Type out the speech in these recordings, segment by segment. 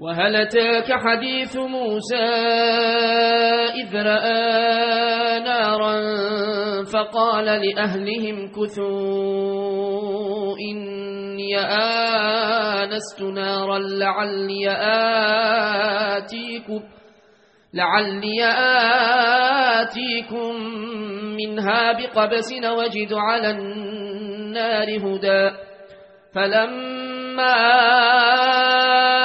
وهل أتاك حديث موسى إذ رأى نارا فقال لأهلهم كثوا إني آنست نارا لعلي آتيكم لعلي آتيكم منها بقبس وجد على النار هدى فلما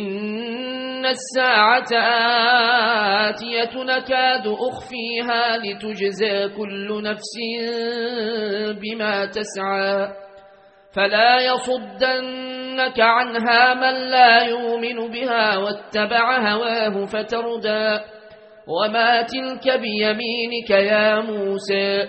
إن الساعة آتية نكاد أخفيها لتجزى كل نفس بما تسعى فلا يصدنك عنها من لا يؤمن بها واتبع هواه فتردى وما تلك بيمينك يا موسى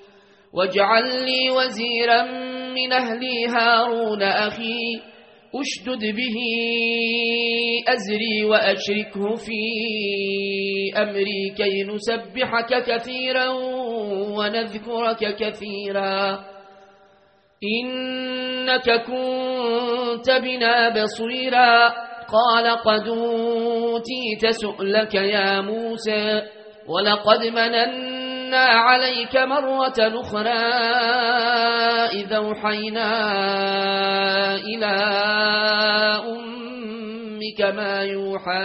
واجعل لي وزيرا من أهلي هارون أخي أشدد به أزري وأشركه في أمري كي نسبحك كثيرا ونذكرك كثيرا. إنك كنت بنا بصيرا. قال قد أوتيت سؤلك يا موسى ولقد مننا عليك مرة أخرى إذا أوحينا إلى أمك ما يوحى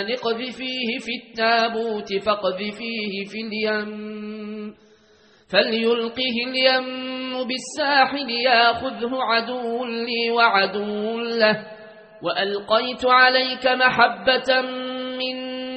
أن اقذفيه في التابوت فاقذفيه في اليم فليلقه اليم بالساحل ياخذه عدو لي وعدو له وألقيت عليك محبة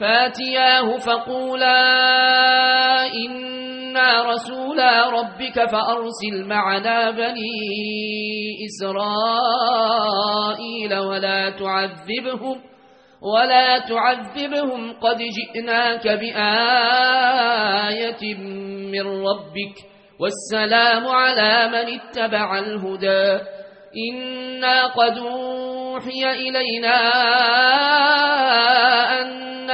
فاتياه فقولا إنا رسولا ربك فأرسل معنا بني إسرائيل ولا تعذبهم ولا تعذبهم قد جئناك بآية من ربك والسلام على من اتبع الهدى إنا قد أوحي إلينا أن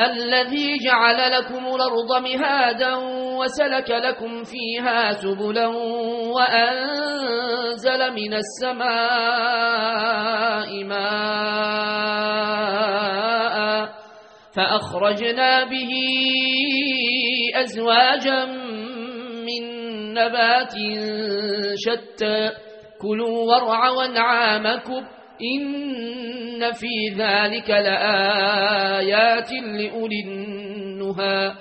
الذي جعل لكم الأرض مهادا وسلك لكم فيها سبلا وأنزل من السماء ماء فأخرجنا به أزواجا من نبات شتى كلوا وارعوا أنعامكم إن في ذلك لآيات لأولي النهى.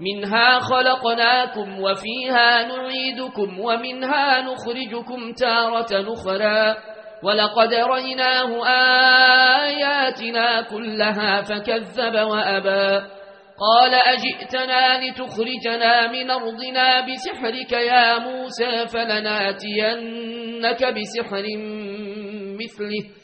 منها خلقناكم وفيها نعيدكم ومنها نخرجكم تارة نخرى ولقد ريناه آياتنا كلها فكذب وأبى. قال أجئتنا لتخرجنا من أرضنا بسحرك يا موسى فلناتينك بسحر مثله.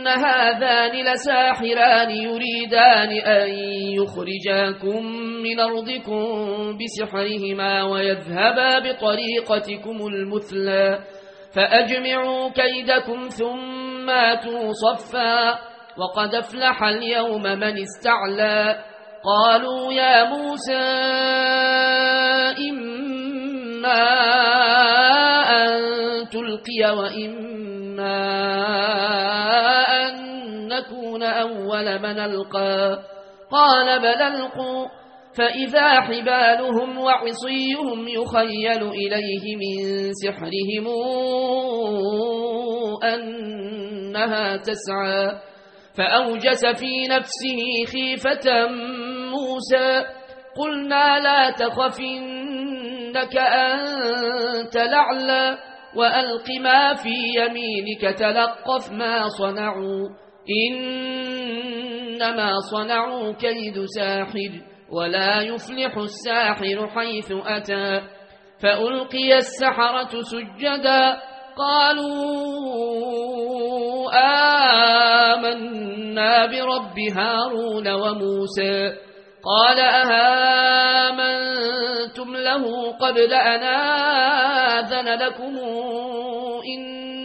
إن هذان لساحران يريدان أن يخرجاكم من أرضكم بسحرهما ويذهبا بطريقتكم المثلى فأجمعوا كيدكم ثم آتوا صفا وقد افلح اليوم من استعلى قالوا يا موسى إما أن تلقي وإما أن نكون أول من ألقى. قال بل ألقوا. فإذا حبالهم وعصيهم يخيل إليه من سحرهم أنها تسعى. فأوجس في نفسه خيفة موسى. قلنا لا تخف إنك أنت لعلى وألق ما في يمينك تلقف ما صنعوا. إنما صنعوا كيد ساحر ولا يفلح الساحر حيث أتى فألقي السحرة سجدا قالوا آمنا برب هارون وموسى قال أهامنتم له قبل أن آذن لكم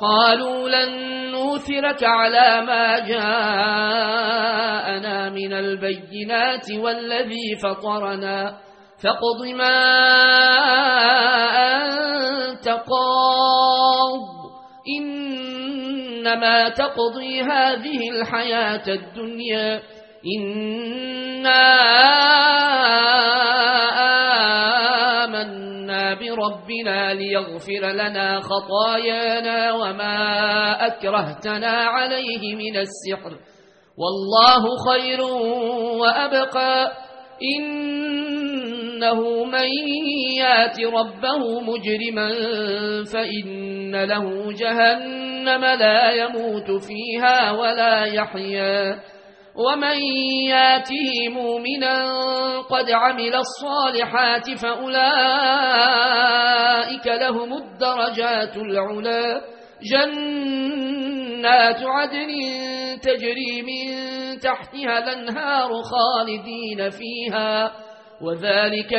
قالوا لن نوثرك على ما جاءنا من البينات والذي فطرنا. فاقض ما أنت قاض. إنما تقضي هذه الحياة الدنيا. إنا بربنا ليغفر لنا خطايانا وما أكرهتنا عليه من السحر. والله خير وأبقى. إنه من يات ربه مجرما فإن له جهنم لا يموت فيها ولا يحيا. ومن ياته مؤمنا قد عمل الصالحات فأولئك لهم الدرجات العلا جنات عدن تجري من تحتها الانهار خالدين فيها وذلك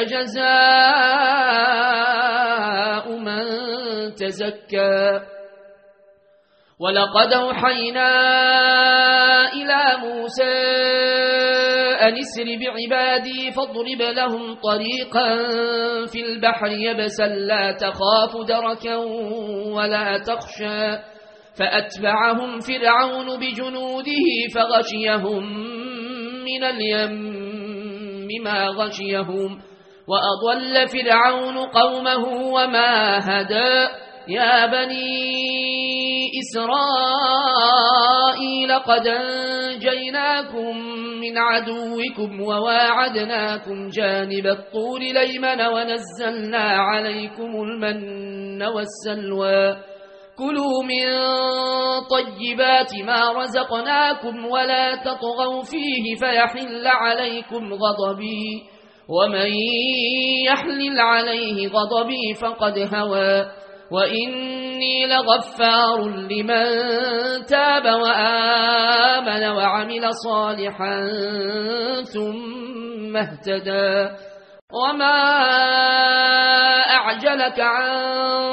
جزاء من تزكى ولقد أوحينا إلى موسى أن اسر بعبادي فاضرب لهم طريقا في البحر يبسا لا تخاف دركا ولا تخشى. فأتبعهم فرعون بجنوده فغشيهم من اليم ما غشيهم. وأضل فرعون قومه وما هدى. يا بني إسرائيل قد أنجيناكم من عدوكم وواعدناكم جانب الطور ليمن ونزلنا عليكم المن والسلوى. كلوا من طيبات ما رزقناكم ولا تطغوا فيه فيحل عليكم غضبي. ومن يحلل عليه غضبي فقد هوى. وإني لغفار لمن تاب وآمن وعمل صالحا ثم اهتدى. وما أعجلك عن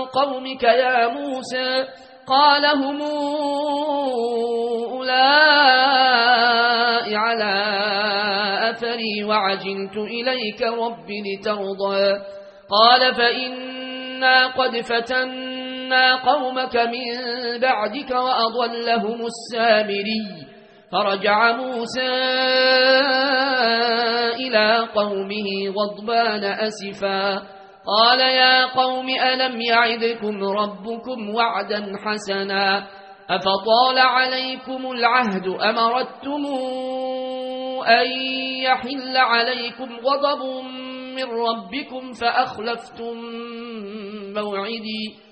قومك يا موسى؟ قال هم أولئك على أثري وعجلت إليك رب لترضى. قال فإنا قد فتنا قومك من بعدك وأضلهم السامري. فرجع موسى إلى قومه غضبان أسفا. قال يا قوم ألم يعدكم ربكم وعدا حسنا؟ أفطال عليكم العهد أمرتم أن يحل عليكم غضب من ربكم فأخلفتم موعدي.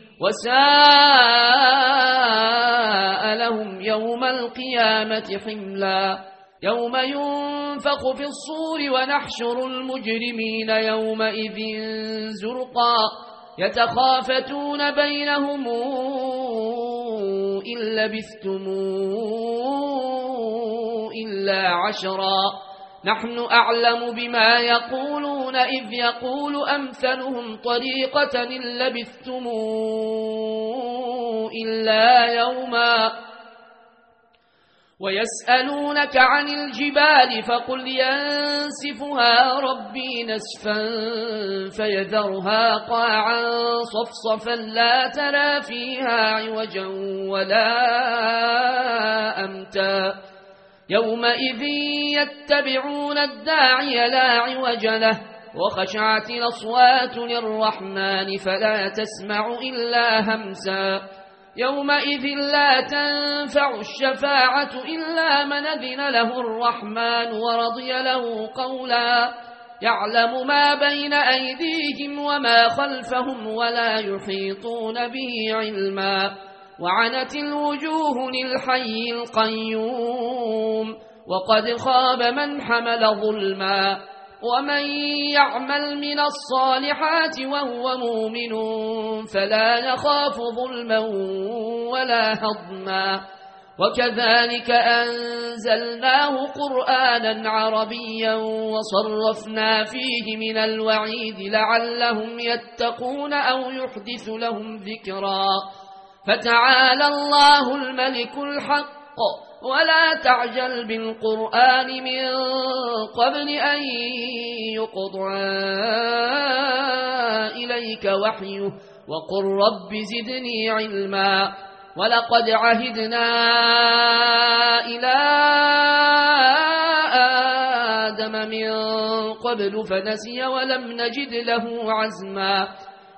وساء لهم يوم القيامة حملا يوم ينفق في الصور ونحشر المجرمين يومئذ زرقا يتخافتون بينهم إن لبثتم إلا عشرا نحن أعلم بما يقولون إذ يقول أمثلهم طريقة إن لبثتم إلا يوما ويسألونك عن الجبال فقل ينسفها ربي نسفا فيذرها قاعا صفصفا لا ترى فيها عوجا ولا أمتا يومئذ يتبعون الداعي لا عوج له وخشعت الأصوات للرحمن فلا تسمع إلا همسا. يومئذ لا تنفع الشفاعة إلا من أذن له الرحمن ورضي له قولا. يعلم ما بين أيديهم وما خلفهم ولا يحيطون به علما. وعنت الوجوه للحي القيوم وقد خاب من حمل ظلما ومن يعمل من الصالحات وهو مؤمن فلا يخاف ظلما ولا هضما وكذلك أنزلناه قرآنا عربيا وصرفنا فيه من الوعيد لعلهم يتقون أو يحدث لهم ذكرا فتعالى الله الملك الحق. ولا تعجل بالقرآن من قبل أن يقضى إليك وحيه. وقل رب زدني علما. ولقد عهدنا إلى آدم من قبل فنسي ولم نجد له عزما.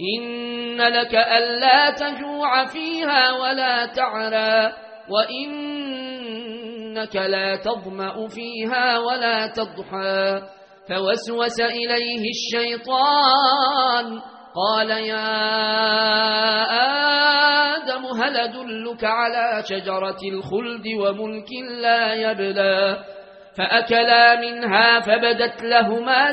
إن لك ألا تجوع فيها ولا تعرى وإنك لا تظمأ فيها ولا تضحى فوسوس إليه الشيطان قال يا آدم هل أدلك على شجرة الخلد وملك لا يبلى فأكلا منها فبدت لهما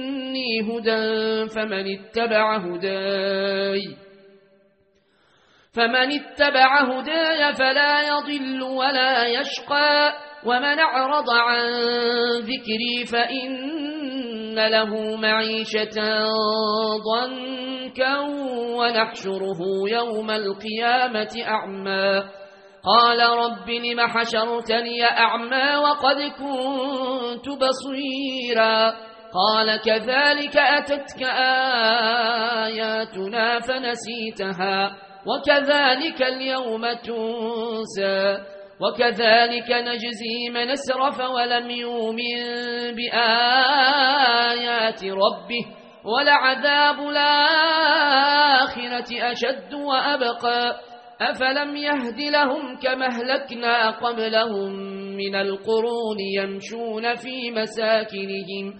مني هدى فمن اتبع هداي. فمن اتبع هداي فلا يضل ولا يشقى. ومن أعرض عن ذكري فإن له معيشة ضنكا ونحشره يوم القيامة أعمى. قال رب لم حشرتني أعمى وقد كنت بصيرا. قال كذلك أتتك آياتنا فنسيتها وكذلك اليوم تنسى وكذلك نجزي من أسرف ولم يؤمن بآيات ربه ولعذاب الآخرة أشد وأبقى أفلم يهد لهم كما أهلكنا قبلهم من القرون يمشون في مساكنهم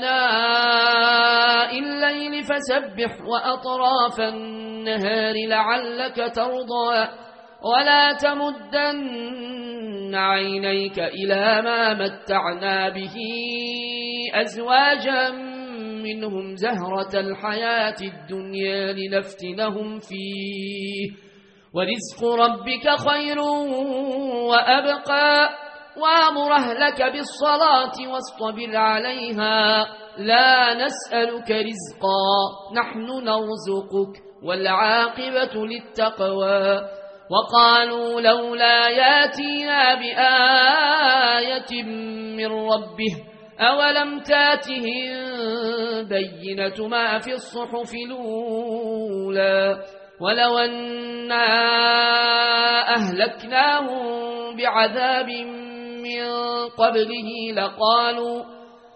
فسبح وأطراف النهار لعلك ترضى. ولا تمدن عينيك إلى ما متعنا به أزواجا منهم زهرة الحياة الدنيا لنفتنهم فيه. ورزق ربك خير وأبقى. وأمر أهلك بالصلاة واصطبر عليها. لا نسألك رزقا نحن نرزقك والعاقبة للتقوى. وقالوا لولا ياتينا بآية من ربه أولم تاتهم بينة ما في الصحف الأولى؟ ولو أنا أهلكناهم بعذاب من قبله لقالوا